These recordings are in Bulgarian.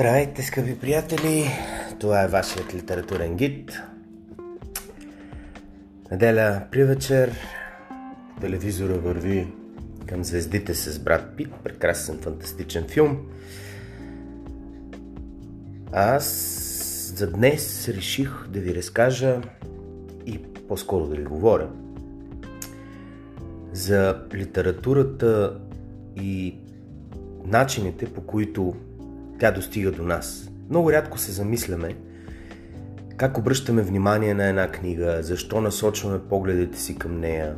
Здравейте, скъпи приятели! Това е вашият литературен гид. Неделя при вечер. Телевизора върви към звездите с брат Пит. Прекрасен, фантастичен филм. Аз за днес реших да ви разкажа и по-скоро да ви говоря за литературата и начините по които тя достига до нас. Много рядко се замисляме как обръщаме внимание на една книга, защо насочваме погледите си към нея,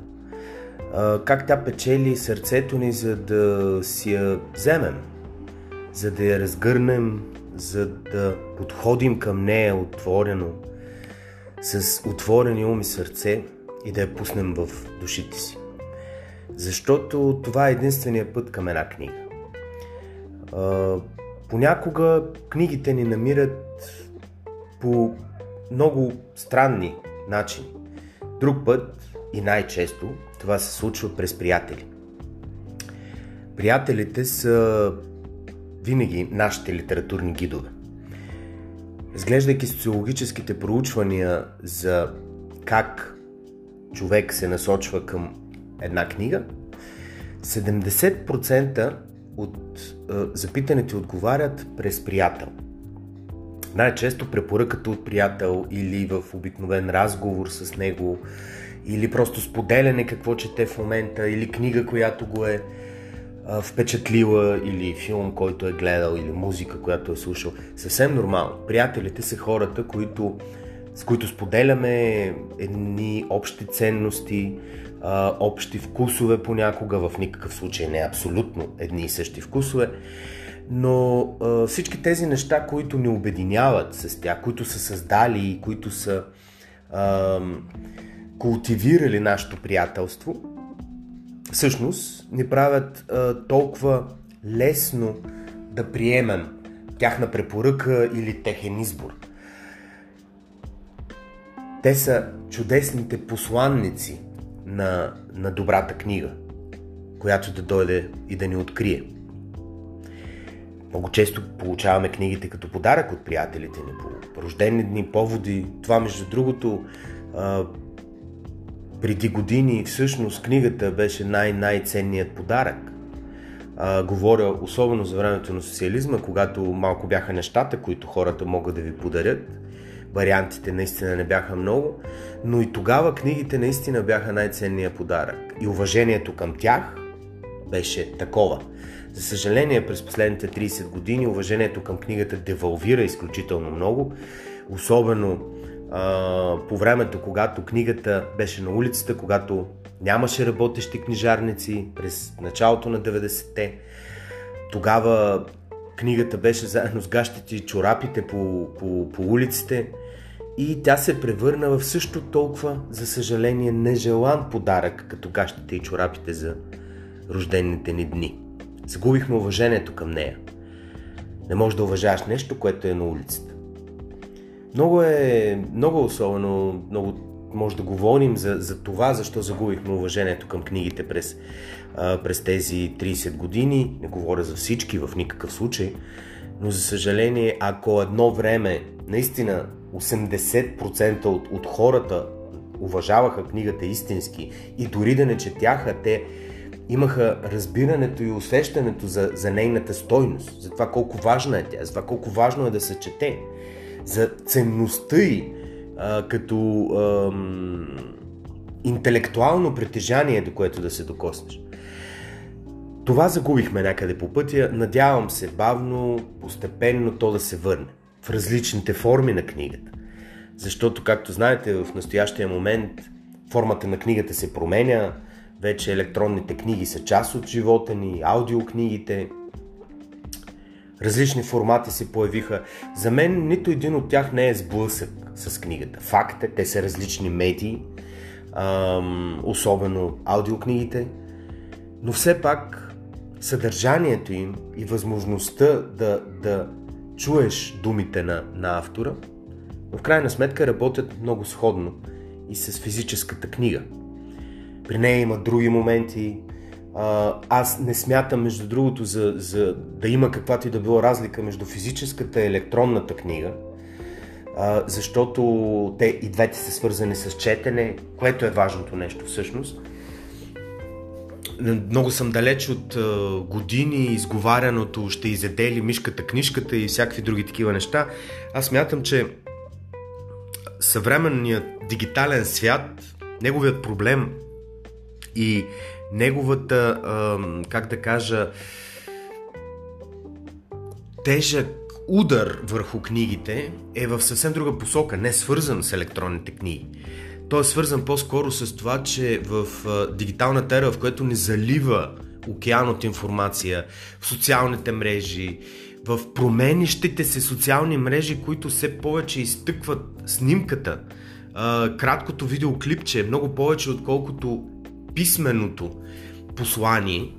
как тя печели сърцето ни, за да си я вземем, за да я разгърнем, за да подходим към нея отворено, с отворени ум и сърце и да я пуснем в душите си. Защото това е единствения път към една книга. Понякога книгите ни намират по много странни начини. Друг път и най-често това се случва през приятели. Приятелите са винаги нашите литературни гидове. Разглеждайки социологическите проучвания за как човек се насочва към една книга, 70% от е, запитаните отговарят през приятел. Най-често препоръката от приятел или в обикновен разговор с него, или просто споделяне какво чете в момента, или книга, която го е впечатлила, или филм, който е гледал, или музика, която е слушал. Съвсем нормално. Приятелите са хората, които, с които споделяме едни общи ценности, а, общи вкусове понякога, в никакъв случай не абсолютно едни и същи вкусове, но а, всички тези неща, които ни обединяват с тях, които са създали и които са а, култивирали нашето приятелство, всъщност ни правят а, толкова лесно да приемем тяхна препоръка или техен избор. Те са чудесните посланници на, на добрата книга, която да дойде и да ни открие. Много често получаваме книгите като подарък от приятелите ни по рождени дни, поводи. Това, между другото, а, преди години всъщност книгата беше най-най-ценният подарък. А, говоря особено за времето на социализма, когато малко бяха нещата, които хората могат да ви подарят вариантите наистина не бяха много, но и тогава книгите наистина бяха най-ценният подарък. И уважението към тях беше такова. За съжаление, през последните 30 години уважението към книгата девалвира изключително много, особено а, по времето, когато книгата беше на улицата, когато нямаше работещи книжарници през началото на 90-те. Тогава книгата беше заедно с гащите и чорапите по, по, по улиците и тя се превърна в също толкова, за съжаление, нежелан подарък, като гащите и чорапите за рождените ни дни. Загубихме уважението към нея. Не можеш да уважаваш нещо, което е на улицата. Много е, много особено, много може да говорим за, за това, защо загубихме уважението към книгите през, а, през тези 30 години. Не говоря за всички в никакъв случай, но за съжаление, ако едно време наистина 80% от, от хората уважаваха книгата истински и дори да не четяха, те имаха разбирането и усещането за, за нейната стойност, за това колко важна е тя, за това колко важно е да се чете, за ценността й а, като а, интелектуално притежание, до което да се докоснеш. Това загубихме някъде по пътя. Надявам се бавно, постепенно то да се върне в различните форми на книгата. Защото, както знаете, в настоящия момент формата на книгата се променя, вече електронните книги са част от живота ни, аудиокнигите, различни формати се появиха. За мен нито един от тях не е сблъсък с книгата. Факт е, те са различни медии, особено аудиокнигите, но все пак съдържанието им и възможността да, да чуеш думите на, на автора, в крайна сметка работят много сходно и с физическата книга. При нея има други моменти, Аз не смятам, между другото, за, за да има каквато и да било разлика между физическата и електронната книга, а, защото те и двете са свързани с четене, което е важното нещо всъщност. Много съм далеч от а, години изговаряното ще изедели мишката книжката и всякакви други такива неща. Аз мятам, че съвременният дигитален свят, неговият проблем и неговата, как да кажа, тежък удар върху книгите е в съвсем друга посока, не свързан с електронните книги. Той е свързан по-скоро с това, че в дигиталната ера, в която ни залива океан от информация, в социалните мрежи, в променищите се социални мрежи, които все повече изтъкват снимката, краткото видеоклипче, много повече отколкото писменото послание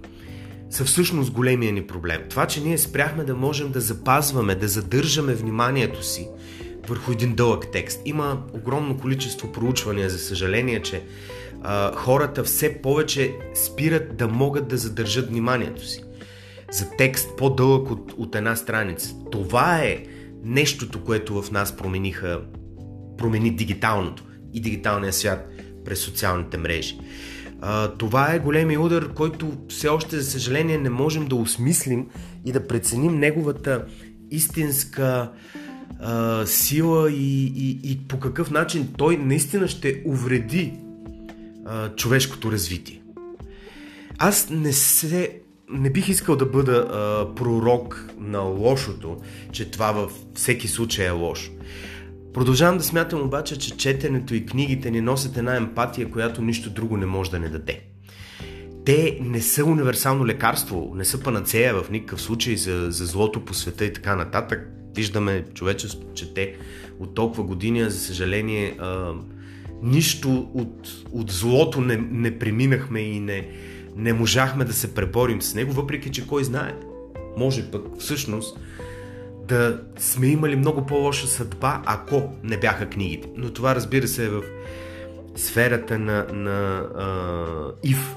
са всъщност големия ни проблем. Това, че ние спряхме да можем да запазваме, да задържаме вниманието си върху един дълъг текст. Има огромно количество проучвания, за съжаление, че а, хората все повече спират да могат да задържат вниманието си за текст по-дълъг от, от една страница. Това е нещото, което в нас промениха, промени дигиталното и дигиталния свят през социалните мрежи. А, това е големия удар, който все още, за съжаление, не можем да осмислим и да преценим неговата истинска а, сила и, и, и по какъв начин той наистина ще увреди а, човешкото развитие. Аз не се не бих искал да бъда а, пророк на лошото, че това във всеки случай е лошо. Продължавам да смятам обаче, че четенето и книгите ни носят една емпатия, която нищо друго не може да не даде. Те не са универсално лекарство, не са панацея в никакъв случай за, за злото по света и така нататък. Виждаме човечеството, че те от толкова години, за съжаление, а, нищо от, от злото не, не преминахме и не, не можахме да се преборим с него, въпреки че кой знае. Може пък всъщност да сме имали много по-лоша съдба, ако не бяха книгите. Но това разбира се е в сферата на, на а, ИВ,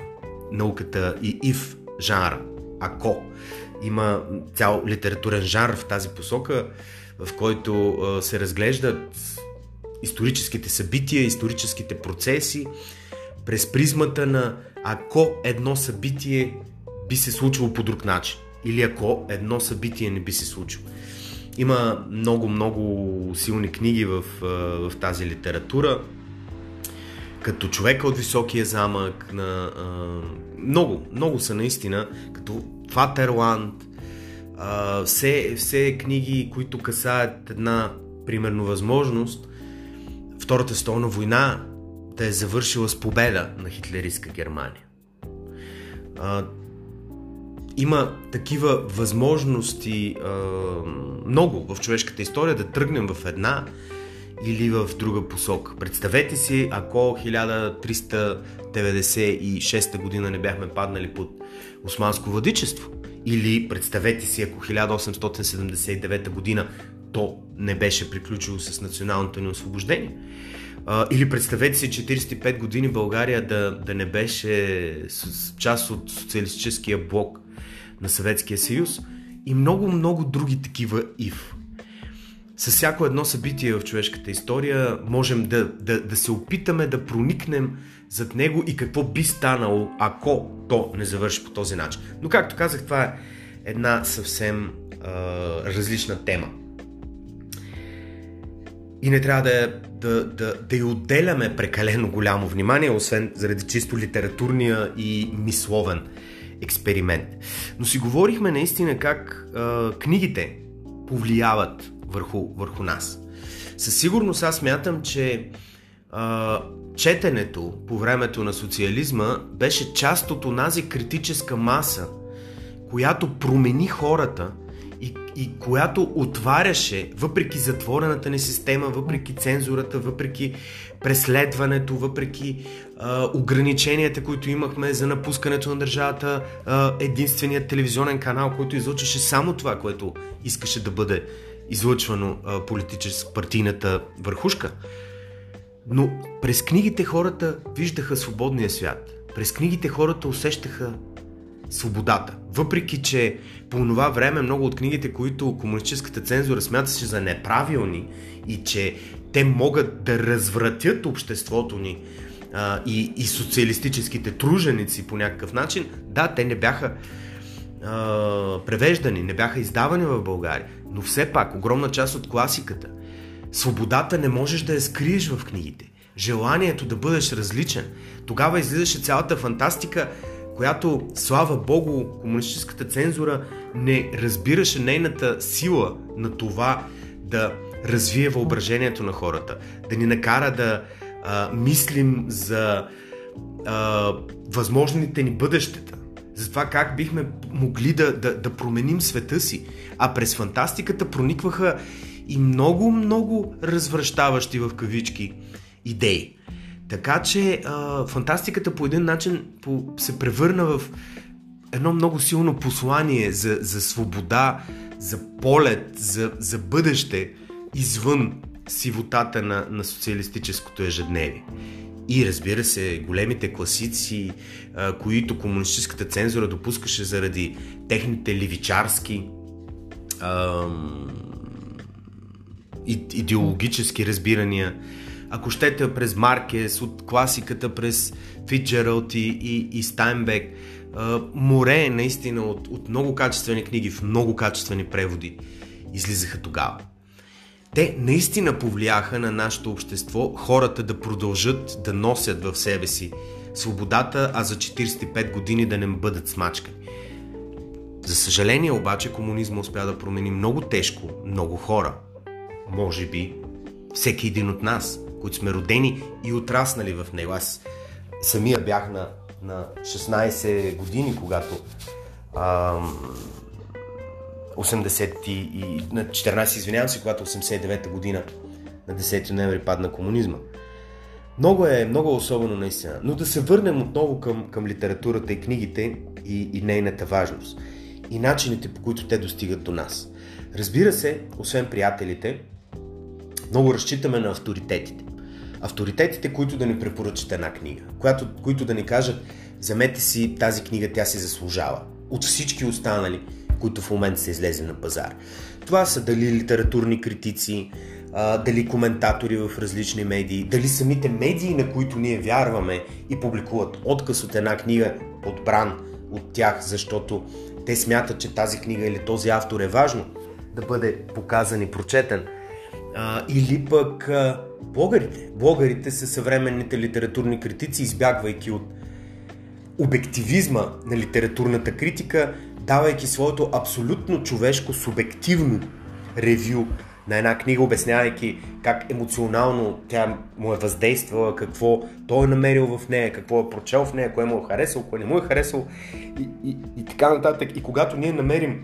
науката и ИВ жанра. Ако има цял литературен жанр в тази посока, в който а, се разглеждат историческите събития, историческите процеси, през призмата на ако едно събитие би се случило по друг начин или ако едно събитие не би се случило. Има много, много силни книги в, в тази литература, като човека от високия замък, на, много, много са наистина, като Фатерланд, все, все книги, които касаят една, примерно, възможност. Втората столна война да е завършила с победа на хитлеристка Германия. А, има такива възможности а, много в човешката история да тръгнем в една или в друга посока. Представете си, ако 1396 година не бяхме паднали под османско владичество. Или представете си, ако 1879 година то не беше приключило с националното ни освобождение. Или представете си 45 години България да, да не беше част от социалистическия блок на Съветския съюз и много, много други такива ив. С всяко едно събитие в човешката история можем да, да, да се опитаме да проникнем зад него и какво би станало, ако то не завърши по този начин. Но както казах, това е една съвсем а, различна тема и не трябва да, да, да, да й отделяме прекалено голямо внимание, освен заради чисто литературния и мисловен експеримент. Но си говорихме наистина как а, книгите повлияват върху, върху нас. Със сигурност аз мятам, че а, четенето по времето на социализма беше част от онази критическа маса, която промени хората – и, и която отваряше, въпреки затворената ни система, въпреки цензурата, въпреки преследването, въпреки а, ограниченията, които имахме за напускането на държавата, а, единственият телевизионен канал, който излъчваше само това, което искаше да бъде излъчвано политическа партийната върхушка. Но през книгите хората виждаха свободния свят. През книгите хората усещаха свободата. Въпреки, че по това време много от книгите, които комунистическата цензура смяташе за неправилни и че те могат да развратят обществото ни а, и, и социалистическите труженици по някакъв начин, да, те не бяха а, превеждани, не бяха издавани в България, но все пак огромна част от класиката, свободата не можеш да я скриеш в книгите. Желанието да бъдеш различен. Тогава излизаше цялата фантастика, която, слава богу, комунистическата цензура не разбираше нейната сила на това да развие въображението на хората, да ни накара да а, мислим за а, възможните ни бъдещета, за това как бихме могли да, да, да променим света си. А през фантастиката проникваха и много, много развръщаващи в кавички идеи. Така че а, фантастиката по един начин по, се превърна в едно много силно послание за, за свобода, за полет, за, за бъдеще извън сивотата на, на социалистическото ежедневие. И разбира се, големите класици, а, които комунистическата цензура допускаше заради техните ливичарски а, идеологически разбирания, ако щете през Маркес, от класиката през Фитджералд и, и, и Стайнбек, море наистина от, от много качествени книги в много качествени преводи излизаха тогава. Те наистина повлияха на нашето общество хората да продължат да носят в себе си свободата, а за 45 години да не бъдат смачкани. За съжаление обаче комунизма успя да промени много тежко много хора. Може би всеки един от нас, които сме родени и отраснали в него. Аз самия бях на, на 16 години, когато ам, 80 и, на 14, извинявам се, когато 89-та година на 10 ноември падна комунизма. Много е, много е особено наистина. Но да се върнем отново към, към литературата и книгите и, и нейната важност. И начините по които те достигат до нас. Разбира се, освен приятелите, много разчитаме на авторитетите. Авторитетите, които да ни препоръчат една книга, която, които да ни кажат, вземете си тази книга, тя си заслужава. От всички останали, които в момента са излезе на пазар. Това са дали литературни критици, дали коментатори в различни медии, дали самите медии, на които ние вярваме и публикуват отказ от една книга, подбран от тях, защото те смятат, че тази книга или този автор е важно да бъде показан и прочетен. А, или пък а, блогърите. Блогърите са съвременните литературни критици, избягвайки от обективизма на литературната критика, давайки своето абсолютно човешко, субективно ревю на една книга, обяснявайки как емоционално тя му е въздействала, какво той е намерил в нея, какво е прочел в нея, кое му е харесало, кое не му е харесало и, и, и така нататък. И когато ние намерим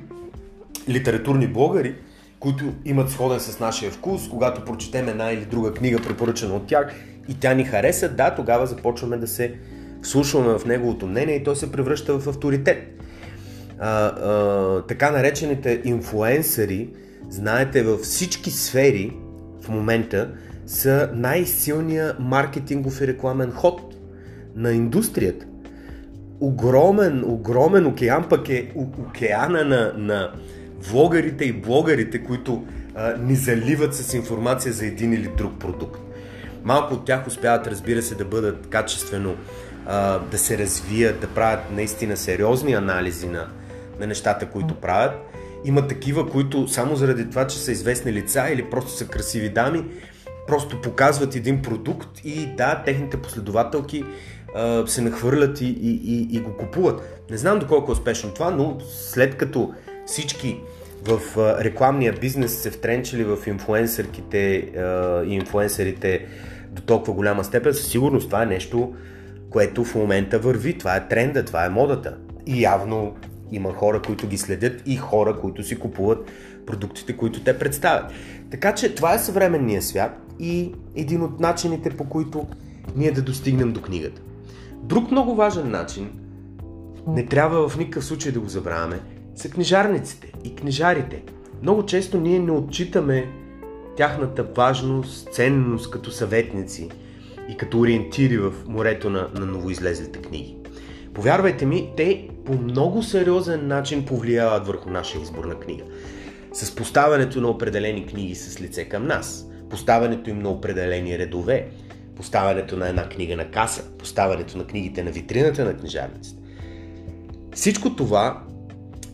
литературни блогъри, които имат сходен с нашия вкус, когато прочетем една или друга книга, препоръчана от тях и тя ни хареса, да, тогава започваме да се вслушваме в неговото мнение и той се превръща в авторитет. А, а, така наречените инфлуенсъри, знаете, във всички сфери в момента са най-силния маркетингов и рекламен ход на индустрията. Огромен, огромен океан пък е океана на, на влогарите и блогарите, които а, ни заливат с информация за един или друг продукт. Малко от тях успяват, разбира се, да бъдат качествено, а, да се развият, да правят наистина сериозни анализи на, на нещата, които правят. Има такива, които само заради това, че са известни лица или просто са красиви дами, просто показват един продукт и да, техните последователки а, се нахвърлят и, и, и, и го купуват. Не знам доколко е успешно това, но след като всички в рекламния бизнес се втренчили в инфуенсърките и инфуенсерите до толкова голяма степен, със сигурност това е нещо, което в момента върви. Това е тренда, това е модата. И явно има хора, които ги следят и хора, които си купуват продуктите, които те представят. Така че това е съвременния свят и един от начините, по които ние да достигнем до книгата. Друг много важен начин, не трябва в никакъв случай да го забравяме, са книжарниците и книжарите. Много често ние не отчитаме тяхната важност, ценност като съветници и като ориентири в морето на, на новоизлезлите книги. Повярвайте ми, те по много сериозен начин повлияват върху нашия избор на книга. С поставянето на определени книги с лице към нас, поставянето им на определени редове, поставянето на една книга на каса, поставянето на книгите на витрината на книжарницата. Всичко това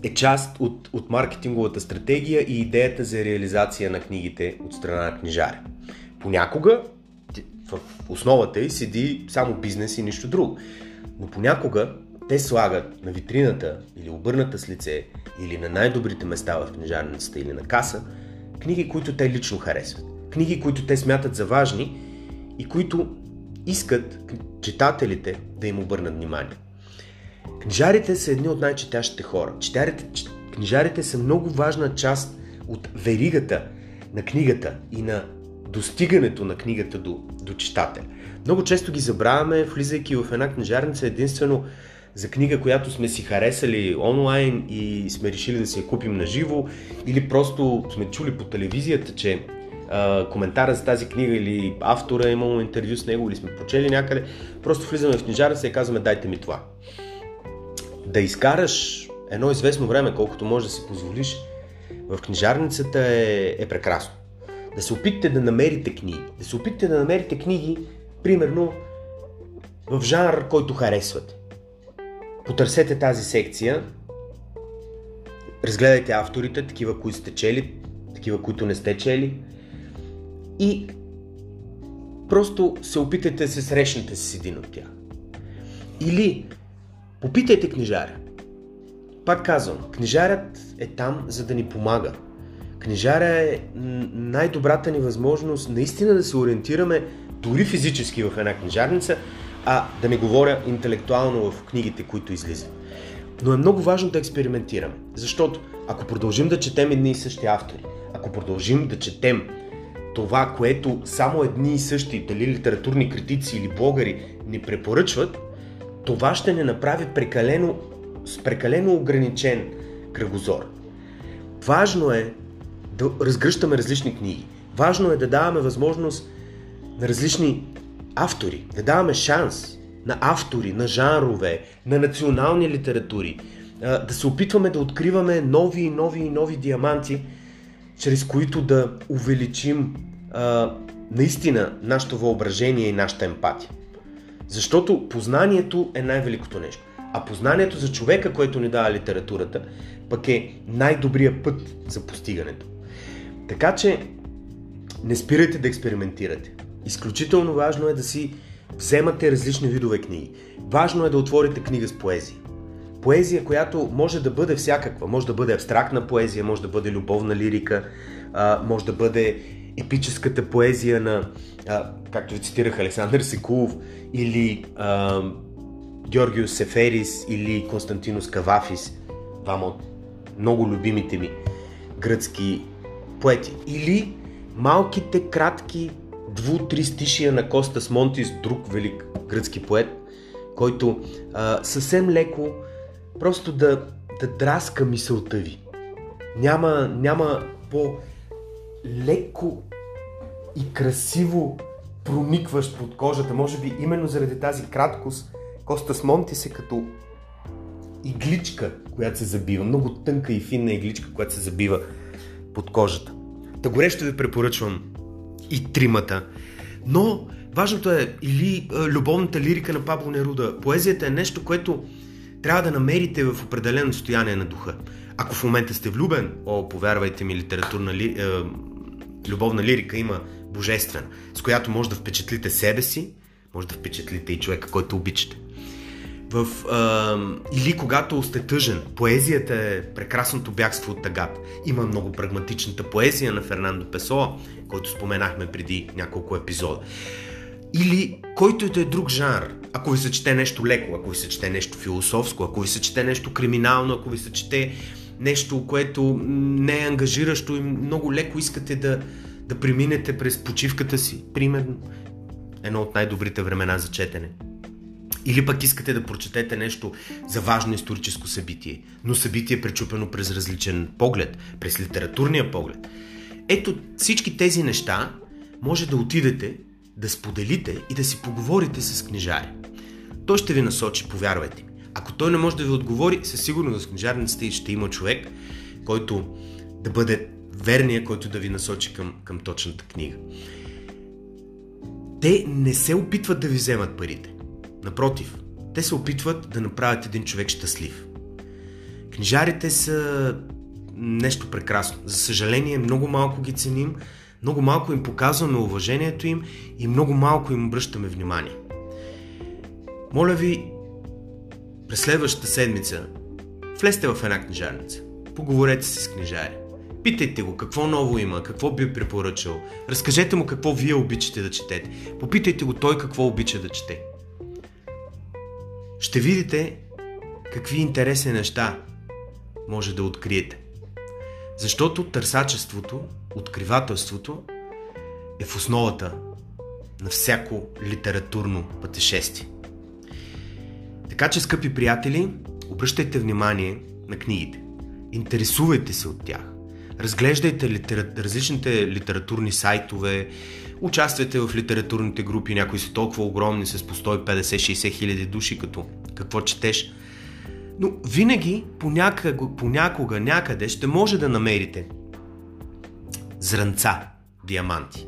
е част от, от маркетинговата стратегия и идеята за реализация на книгите от страна на книжаря. Понякога в основата й седи само бизнес и нищо друго. Но понякога те слагат на витрината или обърната с лице или на най-добрите места в книжарницата или на каса книги, които те лично харесват. Книги, които те смятат за важни и които искат читателите да им обърнат внимание. Книжарите са едни от най-четящите хора. Читарите, книжарите са много важна част от веригата на книгата и на достигането на книгата до, до читателя. Много често ги забравяме, влизайки в една книжарница единствено за книга, която сме си харесали онлайн и сме решили да си я купим на живо, или просто сме чули по телевизията, че а, коментара за тази книга или автора е имало интервю с него или сме прочели някъде, просто влизаме в книжарница и казваме дайте ми това. Да изкараш едно известно време, колкото може да си позволиш, в книжарницата е, е прекрасно. Да се опитате да намерите книги. Да се опитате да намерите книги, примерно, в жанр, който харесвате. Потърсете тази секция, разгледайте авторите, такива, които сте чели, такива, които не сте чели и просто се опитайте да се срещнете с един от тях. Или попитайте книжаря. Пак казвам, книжарят е там, за да ни помага. Книжаря е най-добрата ни възможност наистина да се ориентираме дори физически в една книжарница, а да не говоря интелектуално в книгите, които излизат. Но е много важно да експериментираме, защото ако продължим да четем едни и същи автори, ако продължим да четем това, което само едни и същи, дали литературни критици или блогъри ни препоръчват, това ще не направи прекалено, с прекалено ограничен кръгозор. Важно е да разгръщаме различни книги. Важно е да даваме възможност на различни автори, да даваме шанс на автори, на жанрове, на национални литератури, да се опитваме да откриваме нови и нови и нови диаманти, чрез които да увеличим наистина нашето въображение и нашата емпатия. Защото познанието е най-великото нещо. А познанието за човека, което ни дава литературата, пък е най-добрият път за постигането. Така че не спирайте да експериментирате. Изключително важно е да си вземате различни видове книги. Важно е да отворите книга с поезия. Поезия, която може да бъде всякаква. Може да бъде абстрактна поезия, може да бъде любовна лирика, може да бъде епическата поезия на, както ви цитирах, Александър Секулов или а, Георгиос Сеферис или Константинос Кавафис, двама от много любимите ми гръцки поети. Или малките, кратки дву-три стишия на Костас Монтис, друг велик гръцки поет, който а, съвсем леко просто да, да драска мисълта ви. Няма, няма по-леко и красиво проникващ под кожата. Може би именно заради тази краткост Костас Монтис е като игличка, която се забива. Много тънка и финна игличка, която се забива под кожата. Та горещо ви препоръчвам и тримата. Но важното е или любовната лирика на Пабло Неруда. Поезията е нещо, което трябва да намерите в определено състояние на духа. Ако в момента сте влюбен, о, повярвайте ми, литературна ли, е, любовна лирика има божествена, с която може да впечатлите себе си, може да впечатлите и човека, който обичате в, а, или когато сте тъжен. Поезията е прекрасното бягство от тъгата. Има много прагматичната поезия на Фернандо Песоа, който споменахме преди няколко епизода. Или който и да е друг жанр. Ако ви се чете нещо леко, ако ви се чете нещо философско, ако ви се чете нещо криминално, ако ви се чете нещо, което не е ангажиращо и много леко искате да, да преминете през почивката си, примерно, едно от най-добрите времена за четене. Или пък искате да прочетете нещо за важно историческо събитие, но събитие пречупено през различен поглед, през литературния поглед. Ето всички тези неща може да отидете, да споделите и да си поговорите с книжари. Той ще ви насочи, повярвайте ми. Ако той не може да ви отговори, със сигурност в книжарницата ще има човек, който да бъде верния, който да ви насочи към, към точната книга. Те не се опитват да ви вземат парите. Напротив, те се опитват да направят един човек щастлив. Книжарите са нещо прекрасно. За съжаление, много малко ги ценим, много малко им показваме уважението им и много малко им обръщаме внимание. Моля ви, през следващата седмица влезте в една книжарница. Поговорете си с книжаря. Питайте го какво ново има, какво би препоръчал. Разкажете му какво вие обичате да четете. Попитайте го той какво обича да чете. Ще видите какви интересни неща може да откриете. Защото търсачеството, откривателството е в основата на всяко литературно пътешествие. Така че, скъпи приятели, обръщайте внимание на книгите. Интересувайте се от тях. Разглеждайте литера... различните литературни сайтове, участвайте в литературните групи, някои са толкова огромни с по 150-60 хиляди души, като какво четеш. Но винаги, понякога, понякога, някъде ще може да намерите зранца, диаманти.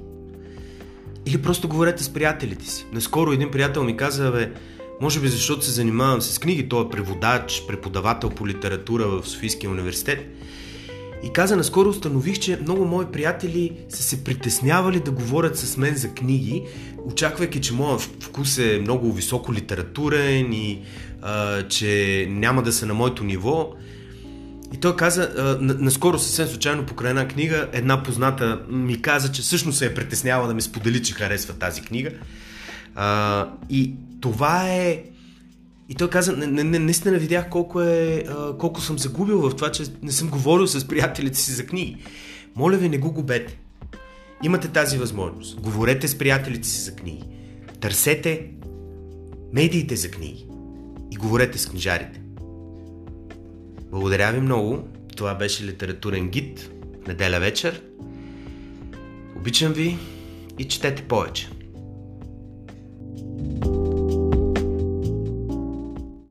Или просто говорете с приятелите си. Наскоро един приятел ми каза, бе, може би защото се занимавам с книги, той е преводач, преподавател по литература в Софийския университет. И каза, наскоро установих, че много мои приятели са се притеснявали да говорят с мен за книги, очаквайки, че моят вкус е много високо литературен и а, че няма да са на моето ниво. И той каза, а, наскоро съвсем случайно покрай една книга, една позната ми каза, че всъщност се е притеснява да ми сподели, че харесва тази книга. А, и това е и той каза, не, не, наистина видях колко, е, колко съм загубил в това, че не съм говорил с приятелите си за книги. Моля ви, не го губете. Имате тази възможност. Говорете с приятелите си за книги. Търсете медиите за книги. И говорете с книжарите. Благодаря ви много. Това беше литературен гид. Неделя вечер. Обичам ви и четете повече.